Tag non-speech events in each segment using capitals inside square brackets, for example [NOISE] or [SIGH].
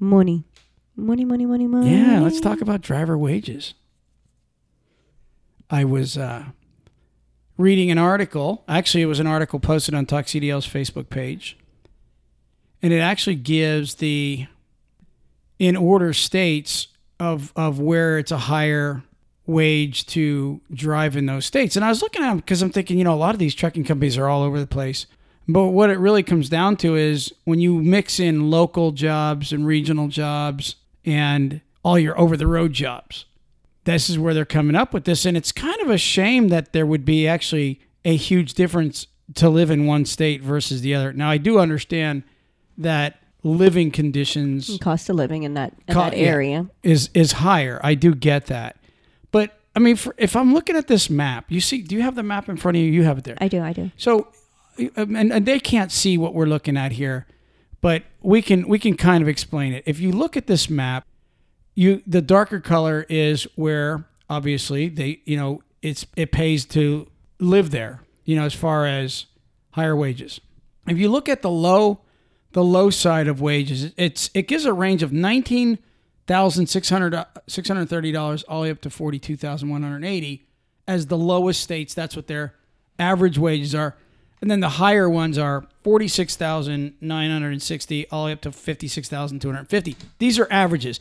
Money. Money, money, money, money. Yeah, let's talk about driver wages. I was uh, reading an article. Actually, it was an article posted on TalkCDL's Facebook page. And it actually gives the in order states of of where it's a higher wage to drive in those states. And I was looking at them because I'm thinking, you know, a lot of these trucking companies are all over the place. But what it really comes down to is when you mix in local jobs and regional jobs and all your over the road jobs, this is where they're coming up with this. And it's kind of a shame that there would be actually a huge difference to live in one state versus the other. Now, I do understand that living conditions Cost of living in that, in that yeah. area. is is higher. I do get that, but I mean, for, if I'm looking at this map, you see, do you have the map in front of you? You have it there. I do, I do. So, Um, and, and they can't see what we're looking at here, but we can we can kind of explain it. If you look at this map, you the darker color is where obviously they you know it's it pays to live there. You know, as far as higher wages. If you look at the low the low side of wages, it's it gives a range of nineteen thousand six hundred uh, six hundred thirty dollars all the way up to forty two thousand one hundred eighty as the lowest states. That's what their average wages are, and then the higher ones are forty six thousand nine hundred and sixty all the way up to fifty six thousand two hundred fifty. These are averages.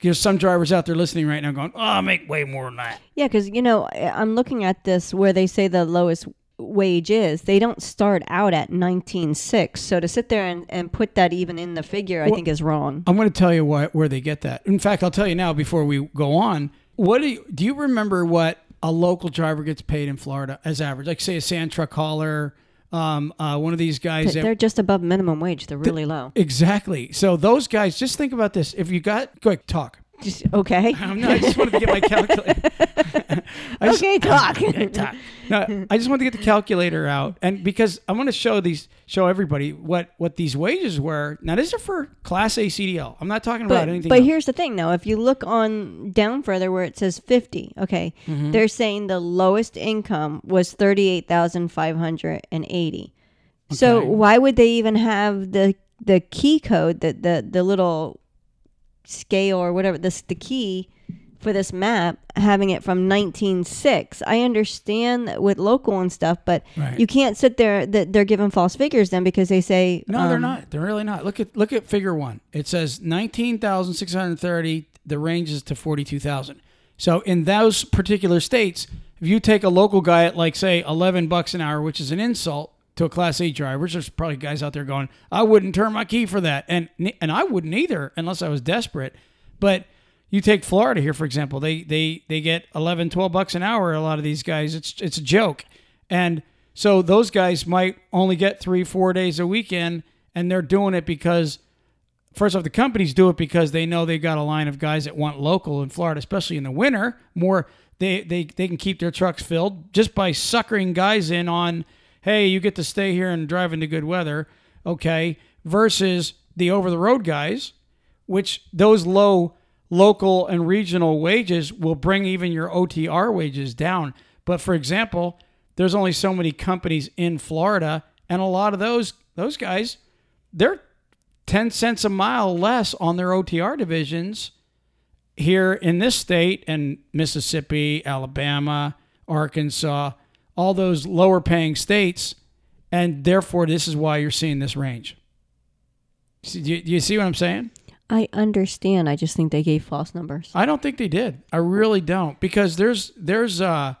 There's some drivers out there listening right now going, "Oh, I make way more than that." Yeah, because you know I'm looking at this where they say the lowest wage is. They don't start out at 19.6. So to sit there and, and put that even in the figure, I think is wrong. I'm going to tell you why, where they get that. In fact, I'll tell you now before we go on. What do you, do you remember what a local driver gets paid in Florida as average? Like say a sand truck hauler, um, uh, one of these guys. They're just above minimum wage. They're really low. exactly. So those guys, just think about this. If you got, quick talk. Just okay. I'm not, I just wanted to get my calculator. [LAUGHS] [LAUGHS] I just- okay, talk. [LAUGHS] Okay, talk. No, I just wanted to get the calculator out, and because I want to show these, show everybody what what these wages were. Now, these are for Class A CDL. I'm not talking about anything. but else. here's the thing though if you look on down further where it says 50 okay Mm-hmm. they're saying the lowest income was 38580 so why would they even have the the key code that the, the little scale or whatever this the key for this map having it from 196 i understand that with local and stuff but Right. you can't sit there that they're giving false figures then because they say No, they're um, not. They're really not. Look at look at figure one. It says nineteen thousand six hundred thirty. The range is to forty two thousand. So in those particular states, if you take a local guy at like say eleven bucks an hour, which is an insult to a class A driver, there's probably guys out there going, "I wouldn't turn my key for that," and and I wouldn't either unless I was desperate. But you take Florida here, for example, they they they get 11, 12 bucks an hour. A lot of these guys, it's it's a joke, and so those guys might only get three, four days a weekend, and they're doing it because, first off, the companies do it because they know they got a line of guys that want local in Florida, especially in the winter. More they they they can keep their trucks filled just by suckering guys in on, hey, you get to stay here and drive into good weather, okay, versus the over the road guys, which those low local and regional wages will bring even your OTR wages down. But for example, there's only so many companies in Florida, and a lot of those those guys, they're 10 cents a mile less on their OTR divisions here in this state and Mississippi, Alabama, Arkansas, all those lower paying states, and therefore this is why you're seeing this range. See- Do you, do you see what I'm saying? I understand. I just think they gave false numbers. I don't think they did. I really don't because there's there's uh,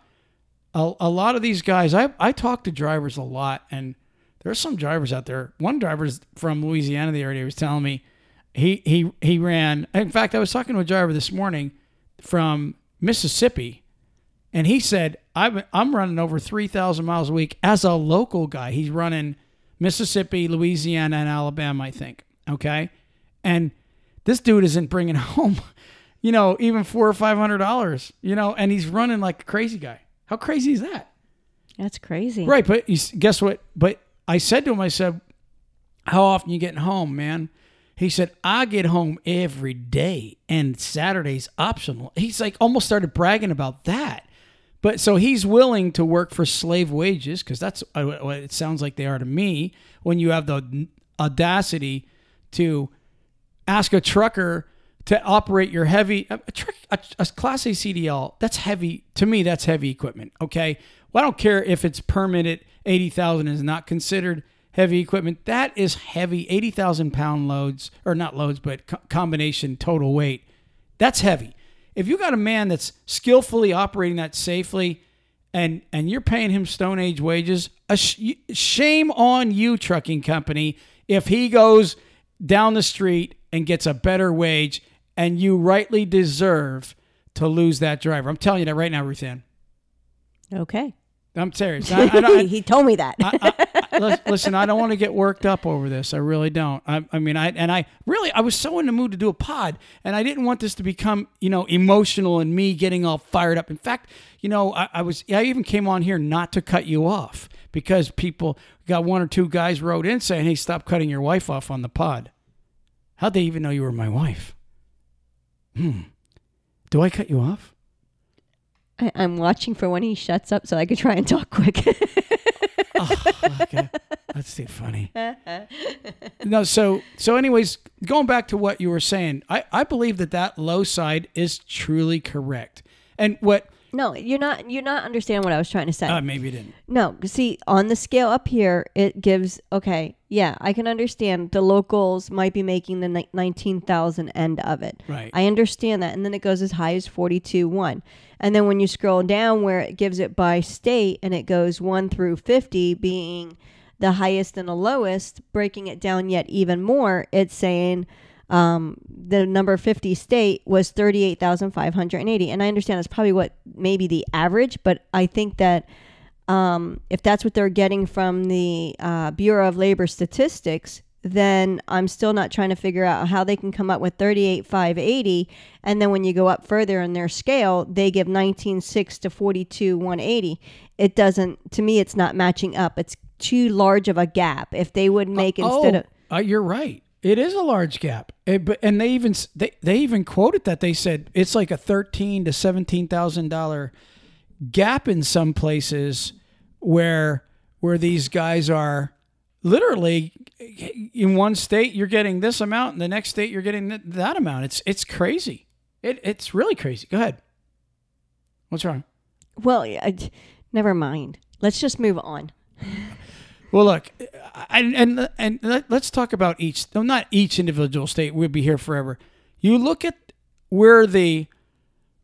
a a lot of these guys. I I talk to drivers a lot, and there's some drivers out there. One driver's from Louisiana the other day was telling me he he he ran. In fact, I was talking to a driver this morning from Mississippi, and he said I'm I'm running over three thousand miles a week as a local guy. He's running Mississippi, Louisiana, and Alabama, I think. Okay, and this dude isn't bringing [LAUGHS] home, you know, even four or five hundred dollars, you know, and he's running like a crazy guy. How crazy is that? That's crazy. Right, but you, guess what? But I said to him, I said, "How often you getting home, man?" He said, "I get home every day, and Saturday's optional." He's like almost started bragging about that. But so he's willing to work for slave wages because that's uh, what it sounds like they are to me. When you have the audacity to ask a trucker to operate your heavy a, truck, a, a class A CDL. That's heavy to me. That's heavy equipment. Okay, well I don't care if it's permitted. Eighty thousand is not considered heavy equipment. That is heavy. Eighty thousand pound loads or not loads, but co- combination total weight. That's heavy. If you got a man that's skillfully operating that safely, and and you're paying him stone age wages, a sh- shame on you, trucking company, if he goes down the street and gets a better wage and you rightly deserve to lose that driver. I'm telling you that right now, Ruth Ann. Okay. I'm serious. [LAUGHS] I, I, I, he told me that. listen, I don't want to get worked up over this. I really don't. I, I, mean, I and I really, I was so in the mood to do a pod, and I didn't want this to become, you know, emotional and me getting all fired up. In fact, you know, I, I was, I even came on here not to cut you off because people got one or two guys wrote in saying, "Hey, stop cutting your wife off on the pod." How'd they even know you were my wife? Hmm. Do I cut you off? I, am watching for when he shuts up so I could try and talk quick. [LAUGHS] oh, okay. That's too funny. no, so so anyways, going back to what you were saying, I I believe that that low side is truly correct. And what no, you're not. You're not understanding what I was trying to say. Uh, maybe you didn't. No, see, on the scale up here, it gives. Okay, yeah, I can understand the locals might be making the nineteen thousand end of it. Right. I understand that, and then it goes as high as forty two one, and then when you scroll down where it gives it by state, and it goes one through fifty being the highest and the lowest, breaking it down yet even more, it's saying um, the number 50 state was 38,580. And I understand that's probably what maybe the average, but I think that um, if that's what they're getting from the uh, Bureau of Labor Statistics, then I'm still not trying to figure out how they can come up with 38,580. And then when you go up further in their scale, they give 19,6 to 42,180. It doesn't, to me, it's not matching up. It's too large of a gap. If they would make uh, instead oh, of. Uh, you're right. It is a large gap, it, but and they even they, they even quoted that they said it's like a thirteen to seventeen thousand dollar gap in some places where where these guys are literally in one state you're getting this amount, in the next state you're getting th- that amount. It's it's crazy. It it's really crazy. Go ahead. What's wrong? Well, I, never mind. Let's just move on. Well, look, and and and let's talk about each. No, not each individual state. we'd be here forever. You look at where the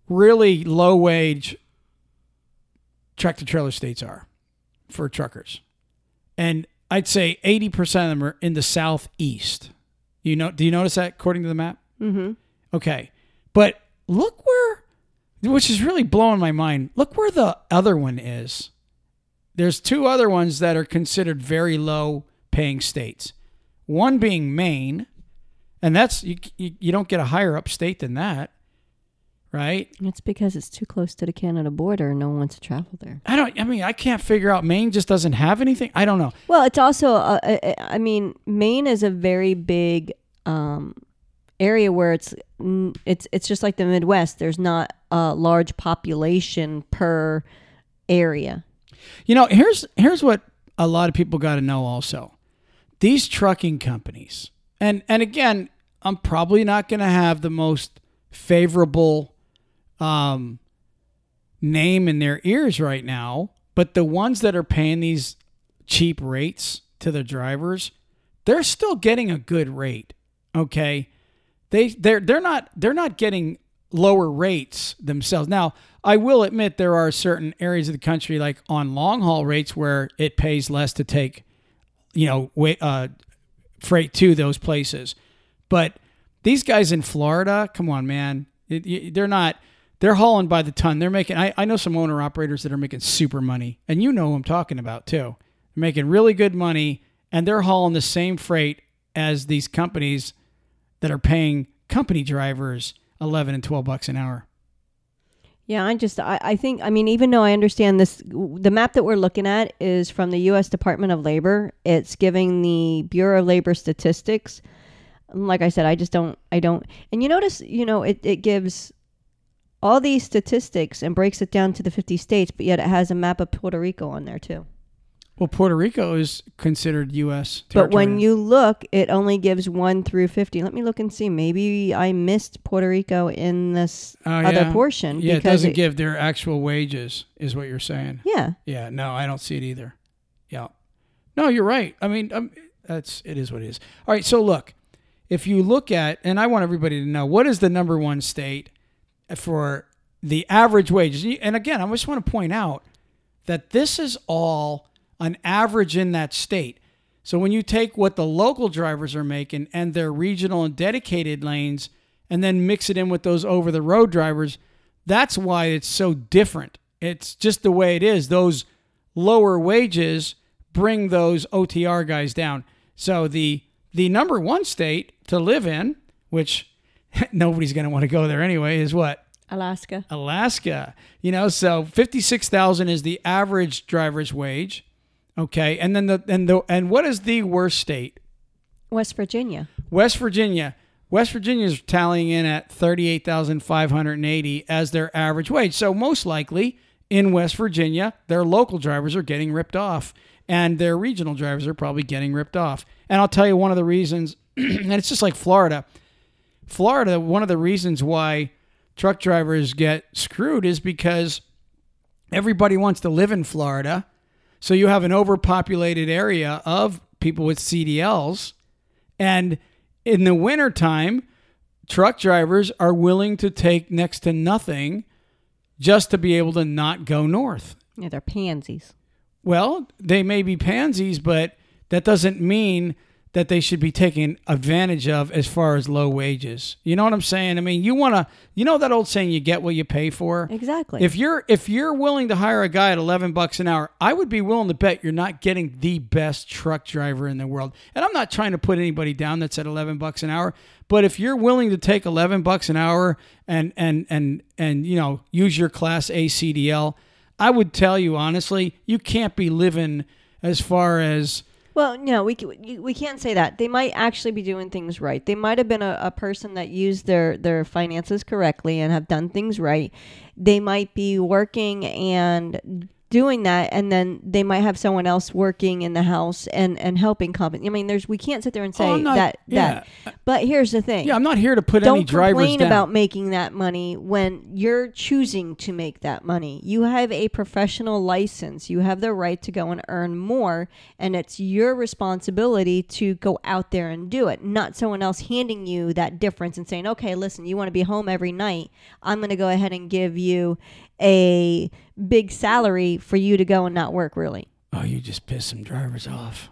really low wage tractor trailer states are for truckers, and I'd say eighty percent of them are in the southeast. You know? Do you notice that according to the map? Mm-hmm. Okay, but look where, which is really blowing my mind. Look where the other one is there's two other ones that are considered very low paying states. One being Maine, and that's you, you, you don't get a higher up state than that, right? It's because it's too close to the Canada border and no one wants to travel there. I don't. I mean, I can't figure out. Maine just doesn't have anything. I don't know. Well, it's also. Uh, uh, uh I mean, Maine is a very big um, area where it's it's it's just like the Midwest. There's not a large population per area. You know, here's here's what a lot of people got to know also. These trucking companies. And and again, I'm probably not going to have the most favorable um, name in their ears right now, but the ones that are paying these cheap rates to the drivers, they're still getting a good rate. Okay? They they're they're not they're not getting lower rates themselves. Now, I will admit there are certain areas of the country, like on long haul rates, where it pays less to take, you know, uh, freight to those places. But these guys in Florida, come on, man, it, they're not. They're hauling by the ton. They're making. I, I know some owner operators that are making super money, and you know who I'm talking about too. They're making really good money, and they're hauling the same freight as these companies that are paying company drivers 11 and 12 bucks an hour. Yeah, I just I, I think I mean even though I understand this the map that we're looking at is from the US Department of Labor. It's giving the Bureau of Labor statistics. Like I said, I just don't I don't and you notice, you know, it, it gives all these statistics and breaks it down to the 50 states, but yet it has a map of Puerto Rico on there too. Well, Puerto Rico is considered U.S. Territory. But when you look, it only gives one through 50. Let me look and see. Maybe I missed Puerto Rico in this Oh, other yeah. portion. yeah, it doesn't give their actual wages, is what you're saying. Yeah. Yeah, no, I don't see it either. Yeah, no, you're right. I mean, um, that's it is what it is. All right, so look, if you look at, and I want everybody to know what is the number one state for the average wages, and again, I just want to point out that this is all an average in that state. So when you take what the local drivers are making and their regional and dedicated lanes, and then mix it in with those over the road drivers, that's why it's so different. It's just the way it is. Those lower wages bring those OTR guys down. So the the number one state to live in, which [LAUGHS] nobody's going to want to go there anyway, is what Alaska. Alaska. You know, so fifty six thousand is the average driver's wage. Okay, and then the and the and what is the worst state? West Virginia. West Virginia. West Virginia is tallying in at thirty-eight thousand five hundred and eighty as their average wage. So most likely in West Virginia, their local drivers are getting ripped off, and their regional drivers are probably getting ripped off. And I'll tell you one of the reasons, [CLEARS THROAT] and it's just like Florida. Florida, one of the reasons why truck drivers get screwed is because everybody wants to live in Florida. So you have an overpopulated area of people with CDLs. And in the wintertime, truck drivers are willing to take next to nothing just to be able to not go north. Yeah, they're pansies. Well, they may be pansies, but that doesn't mean that they should be taken advantage of as far as low wages. You know what I'm saying? I mean, you want to you know that old saying you get what you pay for? Exactly. If you're if you're willing to hire a guy at 11 bucks an hour, I would be willing to bet you're not getting the best truck driver in the world. And I'm not trying to put anybody down that's at 11 bucks an hour, but if you're willing to take 11 bucks an hour and and and and you know, use your class A CDL, I would tell you honestly, you can't be living as far as Well, no, we we can't say that. They might actually be doing things right. They might have been a, a person that used their their finances correctly and have done things right. They might be working and doing that, and then they might have someone else working in the house and and helping company. I mean, there's we can't sit there and oh, say Oh, not- that yeah. that. But here's the thing. Yeah, I'm not here to put don't any drivers complain down. about making that money when you're choosing to make that money. You have a professional license. You have the right to go and earn more, and it's your responsibility to go out there and do it, not someone else handing you that difference and saying, "Okay, listen, you want to be home every night. I'm going to go ahead and give you a big salary for you to go and not work really." oh, you just piss some drivers off.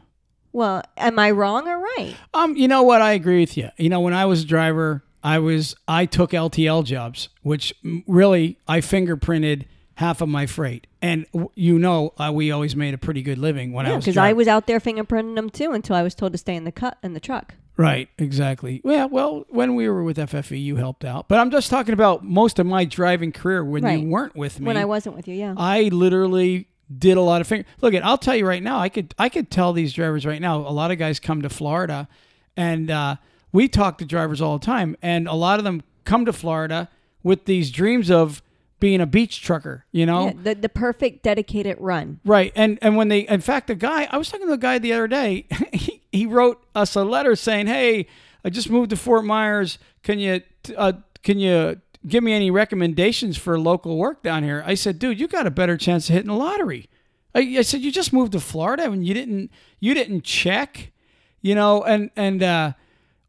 Well, am I wrong or right? Um, you know what? I agree with you. You know, when I was a driver, I was I took LTL jobs, which really I fingerprinted half of my freight, and you know, uh, we always made a pretty good living when I was because I was out there fingerprinting them too until I was told to stay in the cut in the truck. Right, exactly. Yeah, well, when we were with FFE, you helped out, but I'm just talking about most of my driving career when Right. you weren't with me. When I wasn't with you, yeah. I literally did a lot of finger. Look, at I'll tell you right now. I could I could tell these drivers right now. A lot of guys come to Florida, and uh, we talk to drivers all the time, and a lot of them come to Florida with these dreams of being a beach trucker. You know, Yeah, the, the perfect dedicated run. Right. And and when they in fact the guy I was talking to a guy the other day, [LAUGHS] he, he wrote us a letter saying, "Hey, I just moved to Fort Myers. Can you uh, can you give me any recommendations for local work down here?" I said, "Dude, you got a better chance of hitting the lottery." I, I said, "You just moved to Florida and you didn't you didn't check, you know, and and uh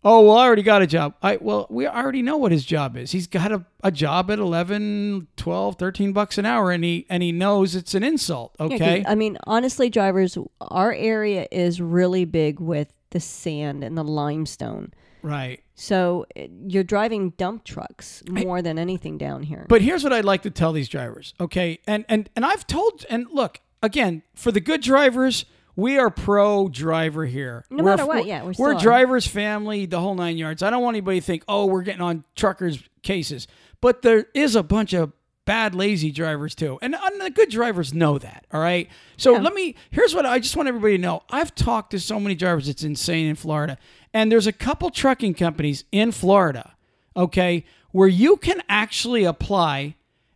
Oh, well, I already got a job. I well, we already know what his job is. He's got a, a job at 11, 12, 13 bucks an hour and he and he knows it's an insult, Yeah, okay? I mean, honestly, drivers, our area is really big with the sand and the limestone. right. So eh, you're driving dump trucks more than anything down here. But here's what I'd like to tell these drivers, okay? And and and I've told and look, again, for the good drivers, we are pro driver here. No We're- matter what, we're- yeah, we're we're drivers, family, the whole nine yards. I don't want anybody to think, oh, we're getting on truckers' cases, but there is a bunch of bad, lazy drivers too, and, and the good drivers know that. All right. So Yeah. let me. Here's what I just want everybody to know. I've talked to so many drivers; it's insane in Florida, and there's a couple trucking companies in Florida, okay, where you can actually apply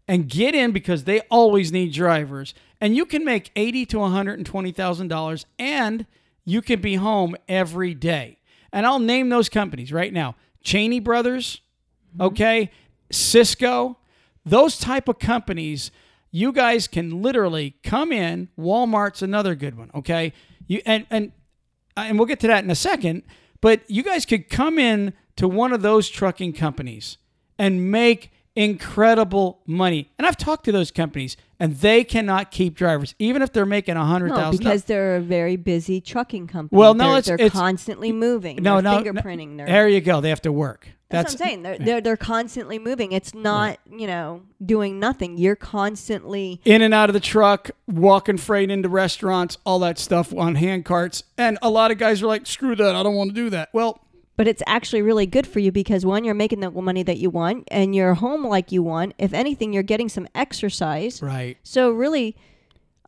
and get in because they always need drivers and you can make eighty to one hundred and twenty thousand dollars, and you can be home every day. And I'll name those companies right now: Cheney Brothers, mm-hmm. okay, Sysco, those type of companies. You guys can literally come in. Walmart's another good one, okay. You and and and we'll get to that in a second. But you guys could come in to one of those trucking companies and make incredible money. And I've talked to those companies, and they cannot keep drivers, even if they're making a hundred thousand. No, because they're a very busy trucking company. Well, no, they're, it's- they're it's- constantly moving. no, they're no, no, fingerprinting. They're, there you go. They have to work. that's, what I'm saying. They're, they're they're constantly moving. It's not you know doing nothing. You're constantly in and out of the truck, walking freight into restaurants, all that stuff on hand carts. And a lot of guys are like, "Screw that! I don't want to do that." Well, but it's actually really good for you because one, you're making the money that you want, and you're home like you want. If anything, you're getting some exercise. right. So really,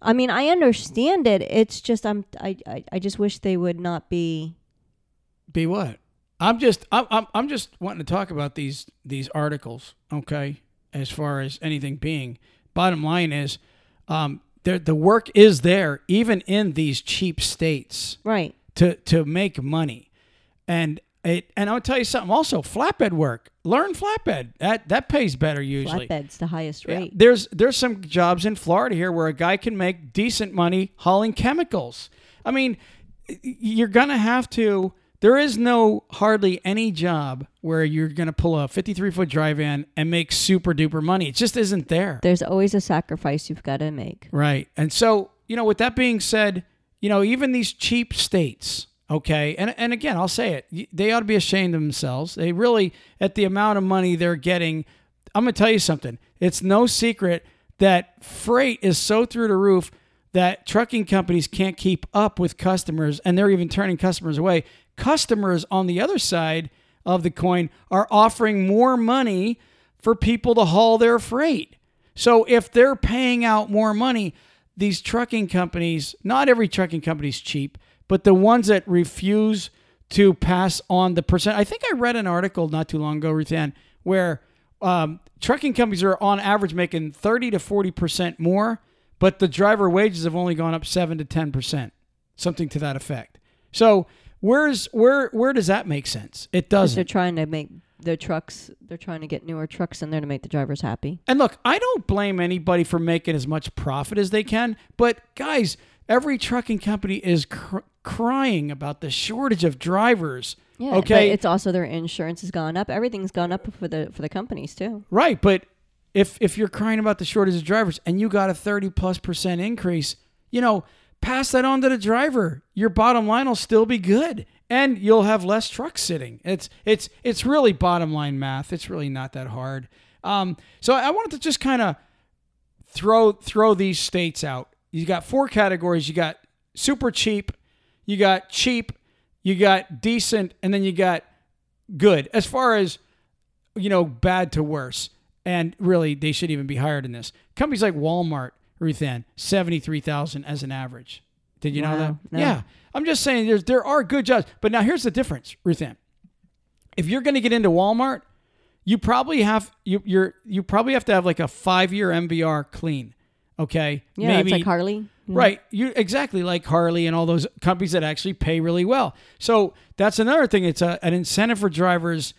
I mean, I understand it. It's just I'm I I, I just wish they would not be. Be what? I'm just I'm, I'm I'm just wanting to talk about these these articles, okay? As far as anything being, bottom line is, um, there the work is there even in these cheap states Right. to to make money, and it and I'll tell you something. Also, flatbed work. Learn flatbed. That that pays better usually. Flatbed's the highest Yeah, rate. There's there's some jobs in Florida here where a guy can make decent money hauling chemicals. I mean, you're gonna have to. There is no hardly any job where you're gonna pull a 53 foot dry van and make super duper money. It just isn't there. There's always a sacrifice you've got to make. Right. And so, you know, with that being said, you know, even these cheap states, okay, and, and again, I'll say it, they ought to be ashamed of themselves. They really, at the amount of money they're getting, I'm going to tell you something. It's no secret that freight is so through the roof that trucking companies can't keep up with customers and they're even turning customers away. Customers on the other side of the coin are offering more money for people to haul their freight. So if they're paying out more money, these trucking companies, not every trucking company is cheap, but the ones that refuse to pass on the percent. I think I read an article not too long ago, Ruthann, where um, trucking companies are on average making 30 to 40% more, but the driver wages have only gone up 7 to 10%, something to that effect. So where's where where does that make sense? It 'Cause They're trying to make their trucks. They're trying to get newer trucks in there to make the drivers happy. And look, I don't blame anybody for making as much profit as they can, but guys, every trucking company is cr- crying about the shortage of drivers. Yeah. Okay. But it's also their insurance has gone up. Everything's gone up for the for the companies too. Right, but if if you're crying about the shortage of drivers and you got a 30 plus percent increase, you know, pass that on to the driver. Your bottom line will still be good and you'll have less trucks sitting. It's it's it's really bottom line math. It's really not that hard. Um, so I wanted to just kind of throw throw these states out. You got four categories. You got super cheap, you got cheap, you got decent, and then you got good. As far as you know, bad to worse. And really, they should even be higher than this. Companies like Walmart, Ruthann, seventy three thousand as an average. Did you know that? No. Yeah, I'm just saying there's there are good jobs, but now here's the difference, Ruthann. If you're going to get into Walmart, you probably have you you're you probably have to have like a five year MVR clean. Okay, Yeah, it's like Harley. you know? Right. You exactly like Harley and all those companies that actually pay really well. So that's another thing. It's a, an incentive for drivers.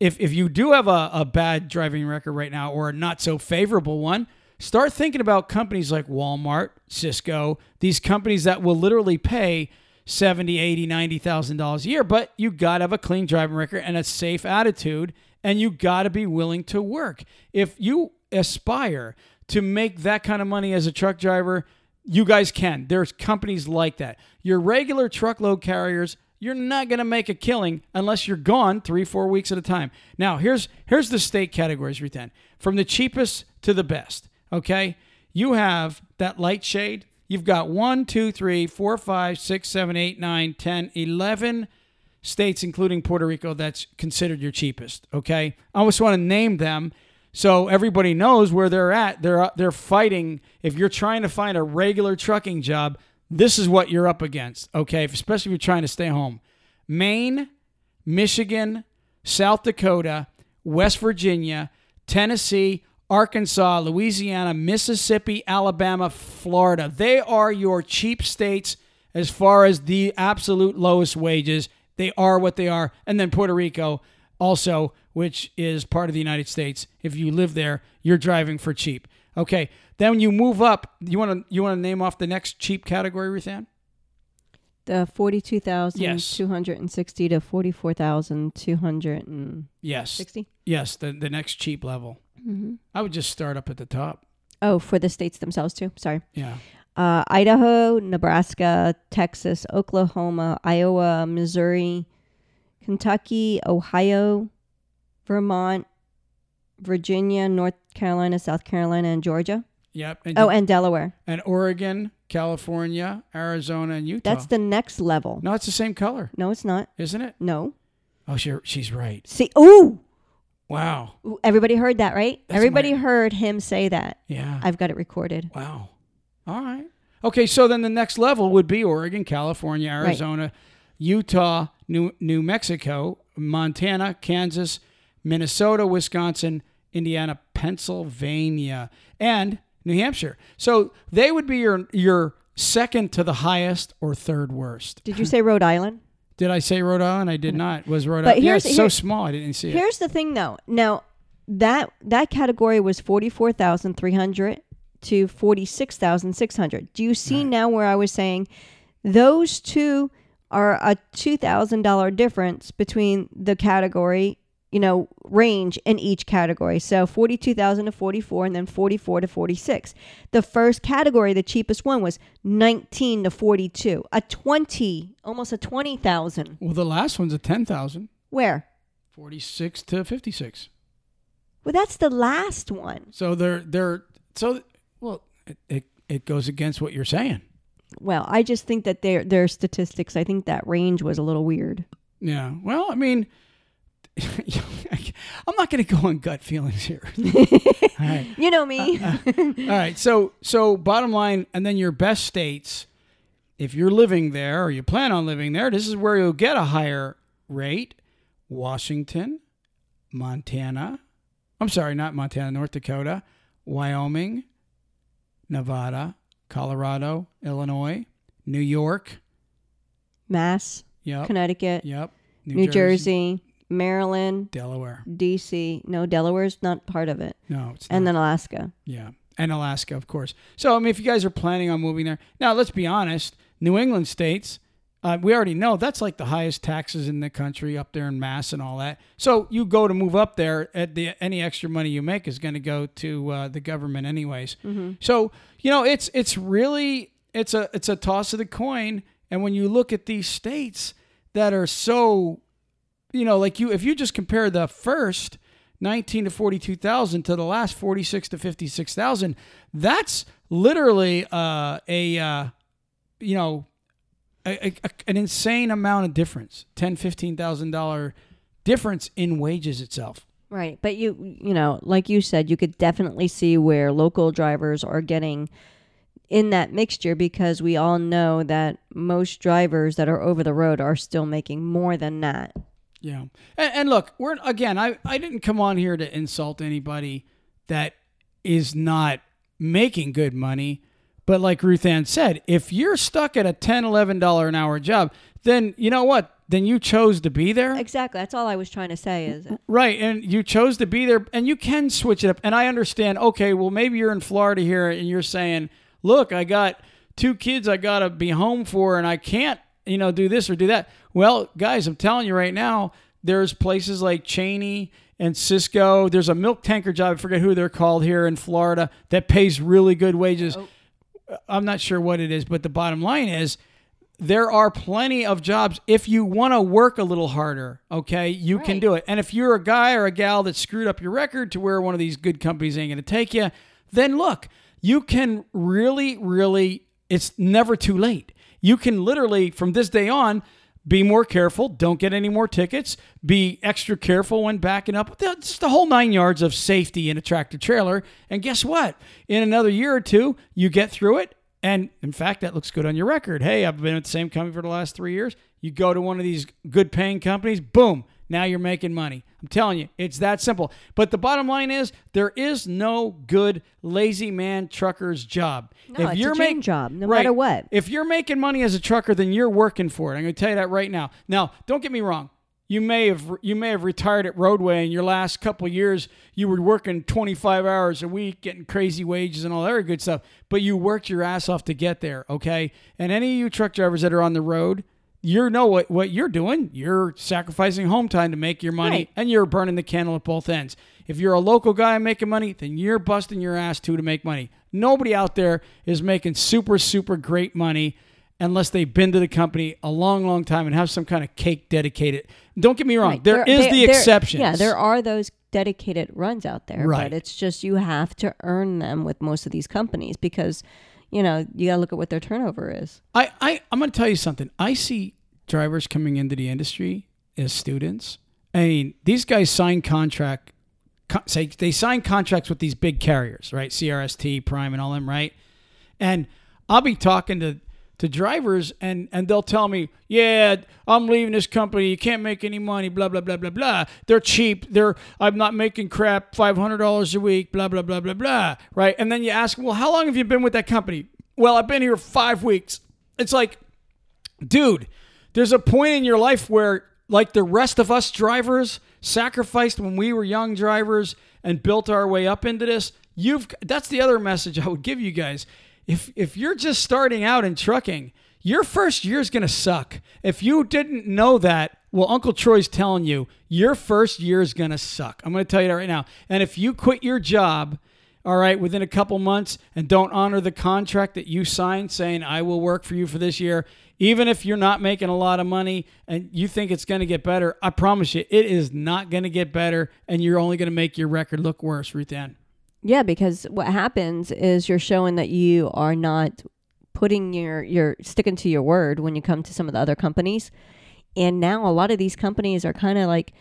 If if you do have a, a bad driving record right now or a not so favorable one, start thinking about companies like Walmart, Sysco, these companies that will literally pay 70, 80, 90,000 dollars a year, but you got to have a clean driving record and a safe attitude and you got to be willing to work. If you aspire to make that kind of money as a truck driver, you guys can. There's companies like that. Your regular truckload carriers, you're not going to make a killing unless you're gone three, four weeks at a time. Now, here's here's the state categories, Ruthann. From the cheapest to the best. Okay, you have that light shade. You've got one, two, three, four, five, six, seven, eight, nine, ten, eleven states, including Puerto Rico, that's considered your cheapest. Okay, I just want to name them so everybody knows where they're at. They're uh, they're fighting. If you're trying to find a regular trucking job, this is what you're up against. Okay, especially if you're trying to stay home. Maine, Michigan, South Dakota, West Virginia, Tennessee, Arkansas, Louisiana, Mississippi, Alabama, Florida. They are your cheap states as far as the absolute lowest wages. They are what they are. And then Puerto Rico, also, which is part of the United States. If you live there, you're driving for cheap. Okay. Then when you move up. You want to you want to name off the next cheap category, Ruthann? The forty-two thousand Yes. two hundred and sixty to forty-four thousand two hundred and Yes. sixty. Yes, the the next cheap level. Mm-hmm. I would just start up at the top. Oh, for the states themselves too. Sorry. Yeah. Uh, Idaho, Nebraska, Texas, Oklahoma, Iowa, Missouri, Kentucky, Ohio, Vermont, Virginia, North Carolina, South Carolina, and Georgia. Yep. And, Oh, and Delaware. and Oregon, California, Arizona, and Utah. That's the next level. no, it's the same color, No, it's not. isn't it? No. Oh, she, she's right. See, ooh, Wow. Ooh, everybody heard that, right? That's everybody my- heard him say that. Yeah. I've got it recorded. Wow. All right. Okay, so then the next level would be Oregon, California, Arizona, Utah, New New Mexico, Montana, Kansas, Minnesota, Wisconsin, Indiana, Pennsylvania, and New Hampshire. So they would be your your second to the highest or third worst. Did you say Rhode Island? [LAUGHS] Did I say Rhode Island? I did not. Was Rhode Island? Yeah, here's- it's so small. I didn't see it. Here's the thing, though. Now that that category was forty four thousand three hundred to forty six thousand six hundred. Do you see Right. now where I was saying those two are a two thousand dollar difference between the category, you know, range in each category. So forty two thousand to forty four, and then forty four to forty six. The first category, the cheapest one, was nineteen to forty two, a twenty, almost a twenty thousand. Well, the last one's a ten thousand. Where? Forty-six to fifty-six. Well, that's the last one. So they're they're so well. It, it it goes against what you're saying. Well, I just think that their their statistics. I think that range was a little weird. Yeah. Well, I mean, [LAUGHS] I'm not going to go on gut feelings here. [LAUGHS] Right. You know me. Uh, uh, All right. So so bottom line, and then your best states. If you're living there or you plan on living there, this is where you'll get a higher rate. Washington, Montana. I'm sorry, not Montana, North Dakota, Wyoming, Nevada, Colorado, Illinois, New York. Mass, Yep. Connecticut, Yep. New, Jersey, Maryland, Delaware. D.C. No, Delaware's not part of it, No, it's and not. then Alaska. Yeah. And Alaska, of course. So, I mean, if you guys are planning on moving there, now let's be honest, New England states, uh, we already know that's like the highest taxes in the country up there in Mass and all that. So, you go to move up there, at the any extra money you make is going to go to uh, the government, anyways. So, you know, it's it's really it's a it's a toss of the coin. And when you look at these states that are so you know, like you, if you just compare the first 19 to 42,000 to the last 46 to 56,000, that's literally uh, a, uh, you know, a, a, an insane amount of difference 10 $15,000 difference in wages itself. Right, but you you know, like you said, you could definitely see where local drivers are getting in that mixture because we all know that most drivers that are over the road are still making more than that. Yeah. And, and look, we're again, I, I didn't come on here to insult anybody that is not making good money. But like Ruth Ann said, if you're stuck at a $10, $11 an hour job, then you know what? Then you chose to be there. Exactly. That's all I was trying to say is Right. And you chose to be there and you can switch it up. And I understand, okay, well, maybe you're in Florida here and you're saying, look, I got two kids I got to be home for and I can't, you know, do this or do that. Well, guys, I'm telling you right now, there's places like Cheney and Sysco. There's a milk tanker job, I forget who they're called here in Florida, that pays really good wages. Oh. I'm not sure what it is, but the bottom line is there are plenty of jobs if you want to work a little harder okay you can do it and if you're a guy or a gal that screwed up your record to where one of these good companies ain't going to take you then look you can really really it's never too late you can literally from this day on be more careful don't get any more tickets be extra careful when backing up that's the whole nine yards of safety in a tractor trailer and guess what in another year or two you get through it and in fact, that looks good on your record. Hey, I've been at the same company for the last three years. You go to one of these good paying companies, boom, Now you're making money. I'm telling you, it's that simple. But the bottom line is there is no good lazy man trucker's job. No, it's a dream job, no matter what. If you're making money as a trucker, then you're working for it. I'm going to tell you that right now. Now, don't get me wrong. You may have you may have retired at Roadway in your last couple years. You were working 25 hours a week, getting crazy wages and all that good stuff. But you worked your ass off to get there, okay? And any of you truck drivers that are on the road, you know what, what you're doing. You're sacrificing home time to make your money, Right. and you're burning the candle at both ends. If you're a local guy making money, then you're busting your ass too to make money. Nobody out there is making super, super great money unless they've been to the company a long, long time and have some kind of cake dedicated. Don't get me wrong, Right. there is there- the exception. Yeah, there are those dedicated runs out there, Right. but it's just you have to earn them with most of these companies because, you know, you got to look at what their turnover is. I, I I'm going to tell you something. I see drivers coming into the industry as students. I mean, these guys sign contract, say they sign contracts with these big carriers, right? CRST, Prime, and all them, right? And I'll be talking to to drivers, and and they'll tell me, yeah, I'm leaving this company. You can't make any money. Blah blah blah blah blah. They're cheap. They're I'm not making crap. Five hundred dollars a week. Blah blah blah blah blah. Right? And then you ask, well, how long have you been with that company? Well, I've been here five weeks. It's like dude, there's a point in your life where, like the rest of us drivers, sacrificed when we were young drivers and built our way up into this. You've that's the other message I would give you guys. If if you're just starting out in trucking, your first year is gonna suck. If you didn't know that, well, Uncle Troy's telling you your first year is gonna suck. I'm gonna tell you that right now. And if you quit your job all right, within a couple months and don't honor the contract that you signed saying, I will work for you for this year, even if you're not making a lot of money and you think it's going to get better, I promise you, it is not going to get better and you're only going to make your record look worse, Ruth Ann. Yeah, because what happens is you're showing that you are not putting your your sticking to your word when you come to some of the other companies. And now a lot of these companies are kind of like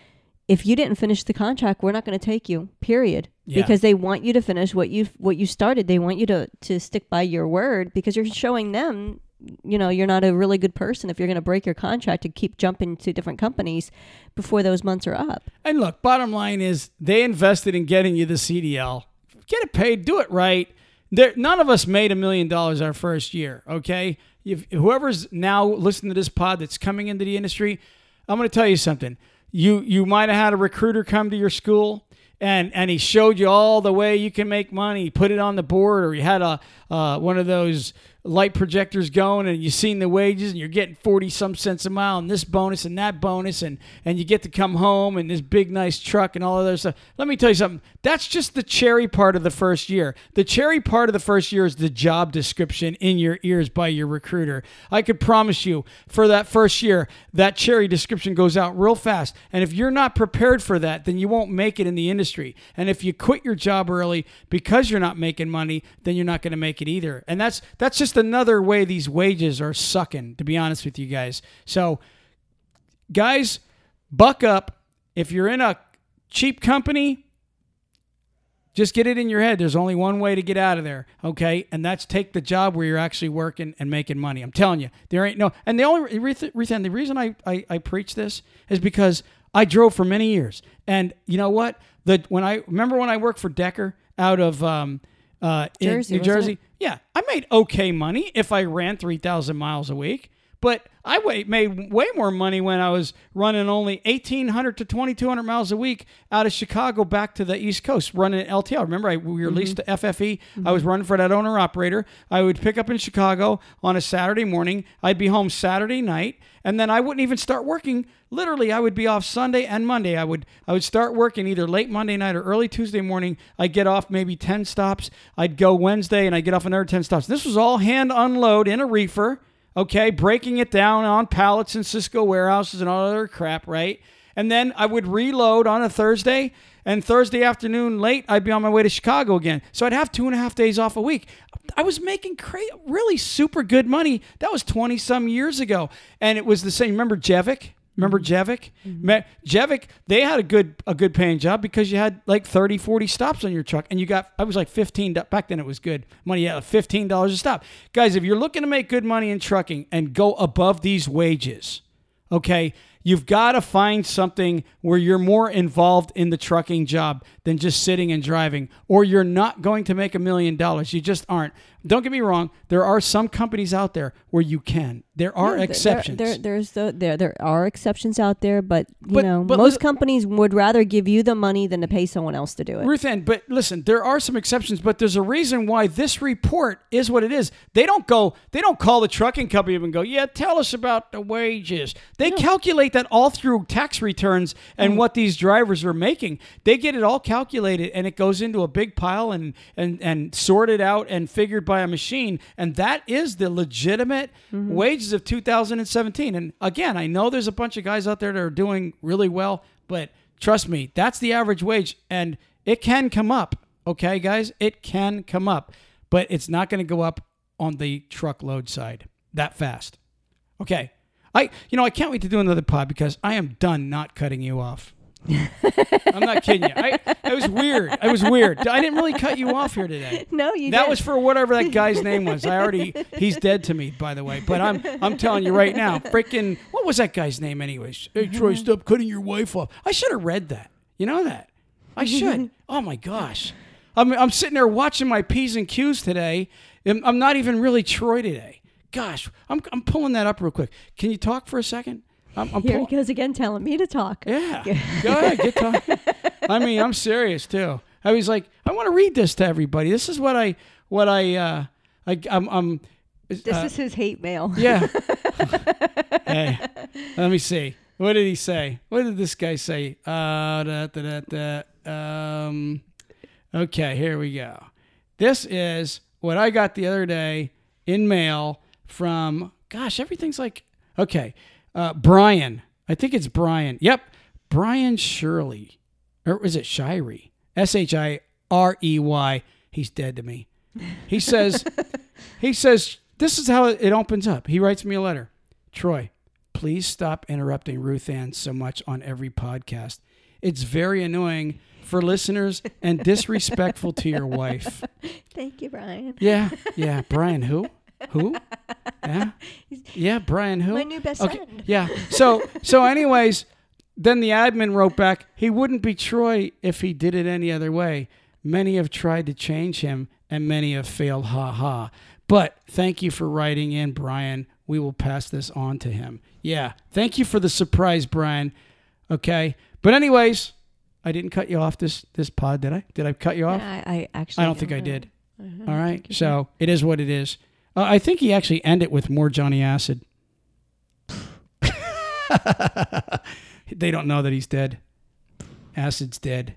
if you didn't finish the contract, we're not going to take you. Period. Yeah. Because they want you to finish what you what you started. They want you to to stick by your word because you're showing them you know you're not a really good person if you're going to break your contract and keep jumping to different companies before those months are up. And look, bottom line is they invested in getting you the CDL. Get it paid, do it right. There, none of us made a million dollars our first year, okay? If, whoever's now listening to this pod that's coming into the industry, I'm going to tell you something. You you might have had a recruiter come to your school and and he showed you all the way you can make money. Put it on the board, or you had a uh, one of those light projectors going, and you're seeing the wages, and you're getting forty some cents a mile, and this bonus and that bonus, and and you get to come home and this big nice truck and all of that stuff. Let me tell you something. That's just the cherry part of the first year. The cherry part of the first year is the job description in your ears by your recruiter. I could promise you, for that first year, that cherry description goes out real fast. And if you're not prepared for that, then you won't make it in the industry. And if you quit your job early because you're not making money, then you're not going to make it either. And that's that's just another way these wages are sucking, to be honest with you guys. So guys, buck up. If you're in a cheap company, just get it in your head. There's only one way to get out of there, okay? And that's take the job where you're actually working and making money. I'm telling you, there ain't no. And the only reason, the reason I, I, I preach this is because I drove for many years, and you know what? The when I remember when I worked for Decker out of um, uh, in Jersey, New Jersey, it? Yeah, I made okay money if I ran three thousand miles a week. But I made way more money when I was running only 1,800 to 2,200 miles a week out of Chicago back to the East Coast running LTL. Remember, I, we were mm-hmm. leased to FFE. I mm-hmm. was running for that owner operator. I would pick up in Chicago on a Saturday morning. I'd be home Saturday night, and then I wouldn't even start working. Literally, I would be off Sunday and Monday. I would I would start working either late Monday night or early Tuesday morning. I'd get off maybe 10 stops. I'd go Wednesday and I'd get off another 10 stops. This was all hand unload in a reefer okay, breaking it down on pallets in Sysco warehouses and all other crap, right? And then I would reload on a Thursday, and Thursday afternoon late, I'd be on my way to Chicago again. So I'd have two and a half days off a week. I was making cra- really super good money. That was 20 some years ago. And it was the same. Remember Jevic? Remember mm-hmm. Jevic? Mm-hmm. Me- Jevic, they had a good a good paying job because you had like 30, 40 stops on your truck and you got I was like 15 back then it was good. Money yeah, $15 a stop. Guys, if you're looking to make good money in trucking and go above these wages, okay? You've got to find something where you're more involved in the trucking job than just sitting and driving, or you're not going to make a million dollars. You just aren't. Don't get me wrong. There are some companies out there where you can. There are Yeah, exceptions. There, there's the, there there are exceptions out there, but you But- know but most companies would rather give you the money than to pay someone else to do it. Ruth Ann, but listen, there are some exceptions, but there's a reason why this report is what it is. They don't go, they don't call the trucking company up and go, yeah, tell us about the wages. They calculate that all through tax returns and mm-hmm. what these drivers are making. They get it all calculated and it goes into a big pile and and and sorted out and figured by a machine. And that is the legitimate mm-hmm. wages of 2017. And again, I know there's a bunch of guys out there that are doing really well, but trust me, that's the average wage and it can come up. Okay, guys, it can come up, but it's not going to go up on the truckload side that fast. Okay. I you know, I can't wait to do another pod because I am done not cutting you off. I'm not kidding you. I it was weird. It was weird. I didn't really cut you off here today. no, you That didn't. was for whatever that guy's name was. I already he's dead to me, by the way. But I'm I'm telling you right now, freaking what was that guy's name anyways? Hey Troy, uh-huh. stop cutting your wife off. I should have read that. You know that? I should. [LAUGHS] oh my gosh. I'm I'm sitting there watching my P's and Q's today. and I'm not even really Troy today. Gosh, I'm I'm pulling that up real quick. Can you talk for a second? I'm, I'm Here he goes again, telling me to talk. yeah. Go ahead, get talking. I mean, I'm serious too. I was like, I want to read this to everybody. This is what I what I uh I I'm, I'm This uh, is his hate mail. yeah. [LAUGHS] hey, let me see. What did he say? What did this guy say? Uh, da, da, da, da. Um, okay, here we go. This is what I got the other day in mail from, gosh, everything's like, okay, uh, Brian. I think it's Brian. Yep, Brian Shirley. Or is it Shirey? S H I R E Y. He's dead to me. He says, [LAUGHS] he says, this is how it opens up. He writes me a letter. Troy, please stop interrupting Ruthann so much on every podcast. It's very annoying for listeners and disrespectful to your wife. [LAUGHS] Thank you, Brian. Yeah, yeah. Brian, who? Who? [LAUGHS] Yeah, yeah. Brian, who? My new best Okay, friend. yeah. So, so, anyways, then the admin wrote back, he wouldn't be Troy if he did it any other way. Many have tried to change him, and many have failed. Ha ha. But thank you for writing in, Brian. We will pass this on to him. Yeah. Thank you for the surprise, Brian. Okay. But anyways, I didn't cut you off this this pod, did I? Did I cut you off? I, I actually I don't think I uh, did. uh-huh. All right. So it is what it is. Uh, I think he actually ended it with more Johnny Acid. [LAUGHS] they don't know that he's dead. Acid's dead.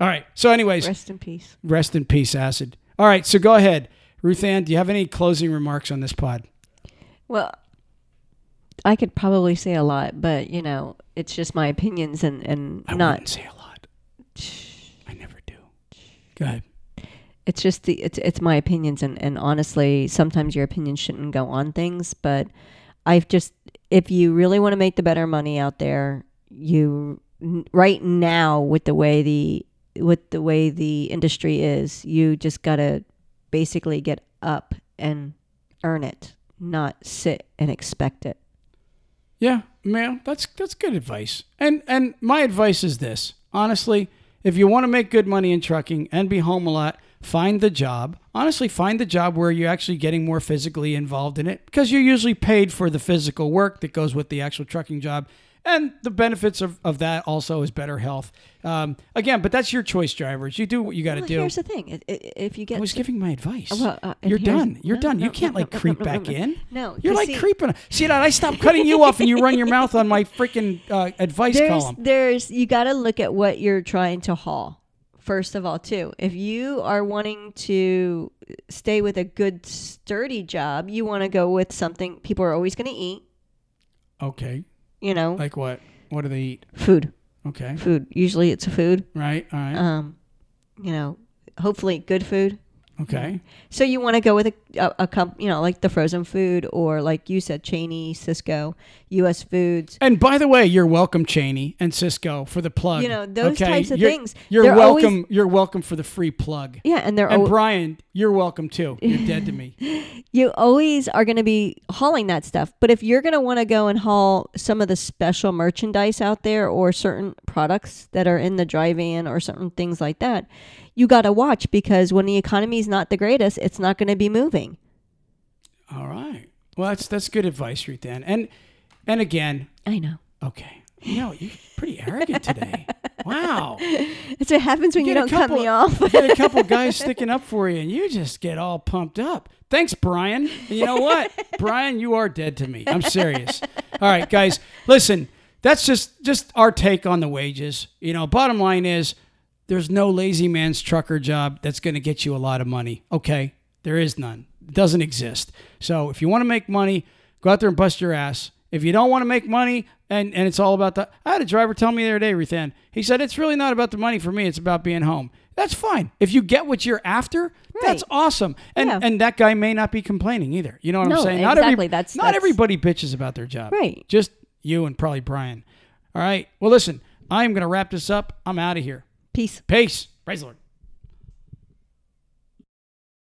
All right. So, anyways, Rest in peace. rest in peace, Acid. All right. So go ahead, Ruthann. Do you have any closing remarks on this pod? Well, I could probably say a lot, but you know, it's just my opinions and and I not. wouldn't say a lot. I never do. Go ahead. It's just the it's it's my opinions and and honestly, sometimes your opinion shouldn't go on things, but I've just if you really want to make the better money out there, you right now with the way the with the way the industry is, you just got to basically get up and earn it, not sit and expect it. Yeah, man, that's that's good advice. And and my advice is this: honestly, if you want to make good money in trucking and be home a lot, find the job. Honestly, find the job where you're actually getting more physically involved in it because you're usually paid for the physical work that goes with the actual trucking job. And the benefits of, of that also is better health. Um, again, but that's your choice, drivers. You do what you got to Well, do. here's the thing: if you get I was giving my advice. Well, uh, You're done. You're no, done. no, you can't no, like creep back in. No, you're like see- creeping. See that? I stopped cutting you off and you run your mouth on my freaking uh, advice [LAUGHS] there's column. there's you got to look at what you're trying to haul first of all too if you are wanting to stay with a good sturdy job you want to go with something people are always going to eat Okay. you know Like what? What do they eat? food Okay. food usually it's a food Right. All right. um you know hopefully good food Okay. So you want to go with a, a, a comp, you know, like the frozen food or like you said, Cheney, Sysco, U.S. Foods. And by the way, you're welcome, Cheney and Sysco, for the plug. You know, those okay? types of You're- things, You're they're welcome. always- you're welcome for the free plug. Yeah, and they're And al- Brian, you're welcome too. [LAUGHS] You're dead to me. you always are going to be hauling that stuff. But if you're going to want to go and haul some of the special merchandise out there or certain products that are in the dry van or certain things like that, you got to watch because when the economy is not the greatest, it's not going to be moving. All right. Well, that's that's good advice, Ruthann. And and again, I know. okay. You know, you're pretty arrogant today. [LAUGHS] Wow. That's what happens when you, a don't cut me off. You get a couple [LAUGHS] guys sticking up for you, and you just get all pumped up. Thanks, Brian. And you know what, [LAUGHS] Brian, you are dead to me. I'm serious. All right, guys, listen. That's just just our take on the wages. You know, bottom line is there's no lazy man's trucker job that's going to get you a lot of money. Okay, there is none. Doesn't exist. So if you want to make money, go out there and bust your ass. If you don't want to make money and, and it's all about the I had a driver tell me the other day, Ruthann, he said it's really not about the money for me, it's about being home. That's fine. If you get what you're after, that's awesome. And Yeah. and that guy may not be complaining either. You know what I'm No, saying? Not exactly. every That's- not that's- everybody bitches about their job. Right. Just you and probably Brian. All right. Well listen, I'm gonna wrap this up. I'm out of here. Peace. Peace. Praise the Lord.